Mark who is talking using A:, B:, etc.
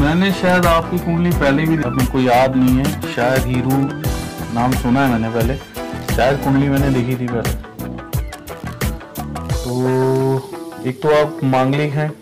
A: मैंने शायद आपकी कुंडली पहले भी अपने को याद नहीं है। शायद हीरू नाम सुना है मैंने पहले। शायद कुंडली मैंने देखी थी पहले। तो एक तो आप मांगलिक हैं।